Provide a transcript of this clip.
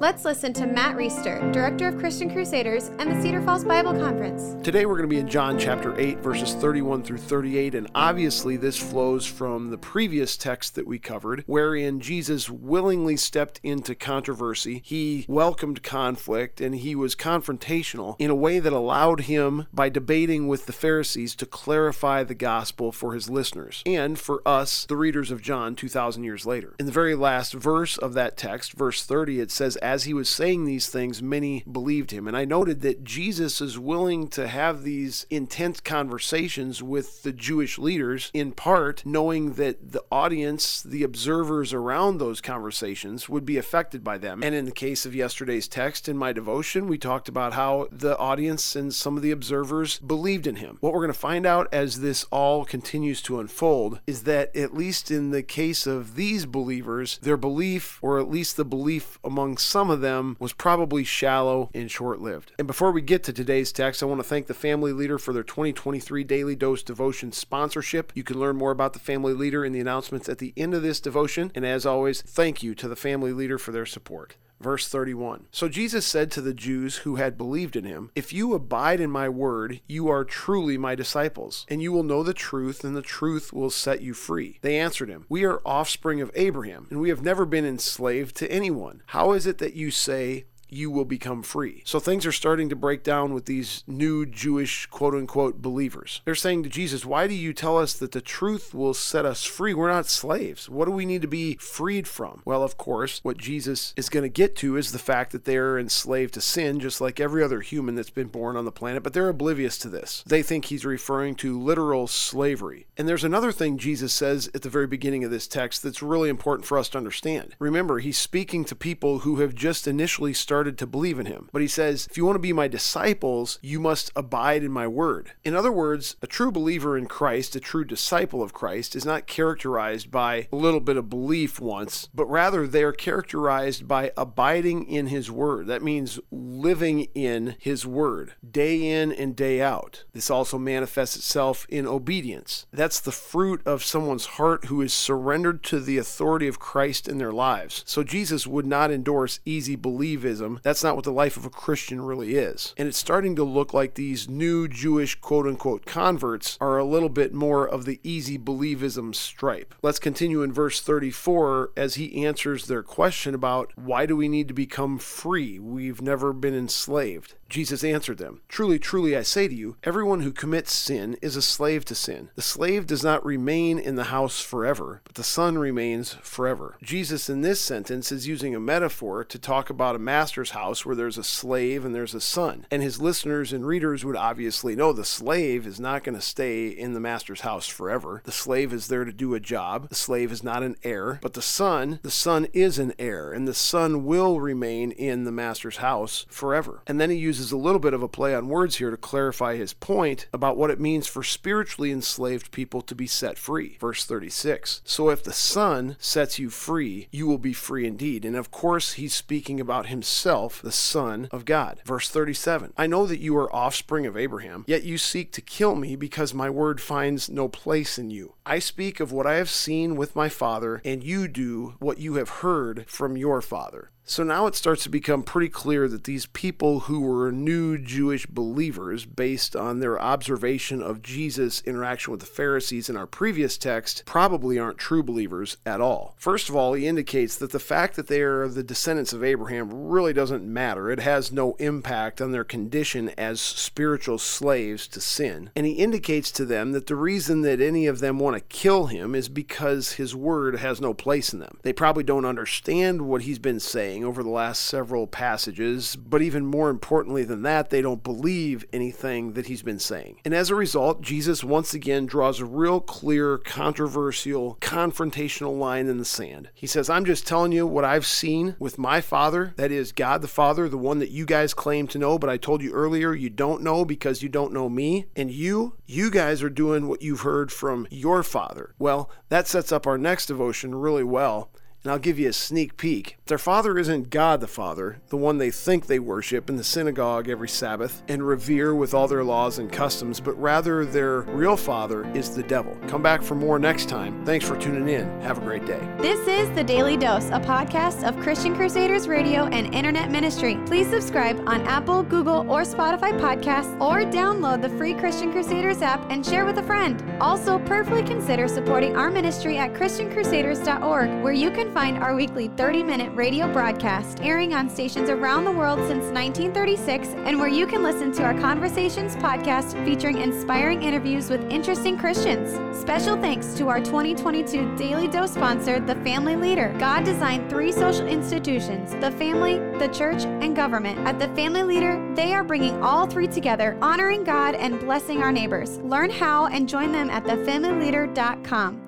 Let's listen to Matt Reisetter, Director of Christian Crusaders and the Cedar Falls Bible Conference. Today we're going to be in John chapter 8, verses 31 through 38, and obviously this flows from the previous text that we covered, wherein Jesus willingly stepped into controversy. He welcomed conflict and he was confrontational in a way that allowed him, by debating with the Pharisees, to clarify the gospel for his listeners and for us, the readers of John 2,000 years later. In the very last verse of that text, verse 30, it says, as he was saying these things, many believed him. And I noted that Jesus is willing to have these intense conversations with the Jewish leaders, in part knowing that the audience, the observers around those conversations, would be affected by them. And in the case of yesterday's text in my devotion, we talked about how the audience and some of the observers believed in him. What we're going to find out as this all continues to unfold is that, at least in the case of these believers, their belief, or at least the belief among some some of them was probably shallow and short lived. And before we get to today's text, I want to thank the Family Leader for their 2023 Daily Dose Devotion sponsorship. You can learn more about the Family Leader in the announcements at the end of this devotion. And as always, thank you to the Family Leader for their support. Verse 31. So Jesus said to the Jews who had believed in him, If you abide in my word, you are truly my disciples, and you will know the truth, and the truth will set you free. They answered him, We are offspring of Abraham, and we have never been enslaved to anyone. How is it that you say, you will become free. So things are starting to break down with these new Jewish quote unquote believers. They're saying to Jesus, Why do you tell us that the truth will set us free? We're not slaves. What do we need to be freed from? Well, of course, what Jesus is going to get to is the fact that they're enslaved to sin, just like every other human that's been born on the planet, but they're oblivious to this. They think he's referring to literal slavery. And there's another thing Jesus says at the very beginning of this text that's really important for us to understand. Remember, he's speaking to people who have just initially started started to believe in him. But he says, if you want to be my disciples, you must abide in my word. In other words, a true believer in Christ, a true disciple of Christ, is not characterized by a little bit of belief once, but rather they are characterized by abiding in his word. That means living in his word day in and day out. This also manifests itself in obedience. That's the fruit of someone's heart who is surrendered to the authority of Christ in their lives. So Jesus would not endorse easy believism that's not what the life of a Christian really is. And it's starting to look like these new Jewish quote unquote converts are a little bit more of the easy believism stripe. Let's continue in verse 34 as he answers their question about why do we need to become free? We've never been enslaved. Jesus answered them, Truly, truly, I say to you, everyone who commits sin is a slave to sin. The slave does not remain in the house forever, but the son remains forever. Jesus, in this sentence, is using a metaphor to talk about a master's house where there's a slave and there's a son. And his listeners and readers would obviously know the slave is not going to stay in the master's house forever. The slave is there to do a job. The slave is not an heir, but the son, the son is an heir, and the son will remain in the master's house forever. And then he uses uses a little bit of a play on words here to clarify his point about what it means for spiritually enslaved people to be set free. Verse 36. So if the Son sets you free, you will be free indeed. And of course, he's speaking about himself, the Son of God. Verse 37. I know that you are offspring of Abraham, yet you seek to kill me because my word finds no place in you. I speak of what I have seen with my Father, and you do what you have heard from your Father. So now it starts to become pretty clear that these people who were new Jewish believers, based on their observation of Jesus' interaction with the Pharisees in our previous text, probably aren't true believers at all. First of all, he indicates that the fact that they are the descendants of Abraham really doesn't matter. It has no impact on their condition as spiritual slaves to sin. And he indicates to them that the reason that any of them want to kill him is because his word has no place in them. They probably don't understand what he's been saying saying over the last several passages, but even more importantly than that, they don't believe anything that he's been saying. And as a result, Jesus once again draws a real clear, controversial, confrontational line in the sand. He says, I'm just telling you what I've seen with my Father, that is God the Father, the one that you guys claim to know, but I told you earlier you don't know because you don't know me. And you, you guys are doing what you've heard from your Father. Well, that sets up our next devotion really well And I'll give you a sneak peek. Their father isn't God the Father, the one they think they worship in the synagogue every Sabbath and revere with all their laws and customs, but rather their real father is the devil. Come back for more next time. Thanks for tuning in. Have a great day. This is The Daily Dose, a podcast of Christian Crusaders Radio and Internet Ministry. Please subscribe on Apple, Google, or Spotify podcasts, or download the free Christian Crusaders app and share with a friend. Also, prayerfully consider supporting our ministry at ChristianCrusaders.org, where you can find our weekly 30 minute radio broadcast airing on stations around the world since 1936 and where you can listen to our Conversations podcast featuring inspiring interviews with interesting Christians. Special thanks to our 2022 Daily Dose sponsor, The Family Leader. God designed three social institutions the family, the church, and government. At The Family Leader, they are bringing all three together, honoring God and blessing our neighbors. Learn how and join them at thefamilyleader.com.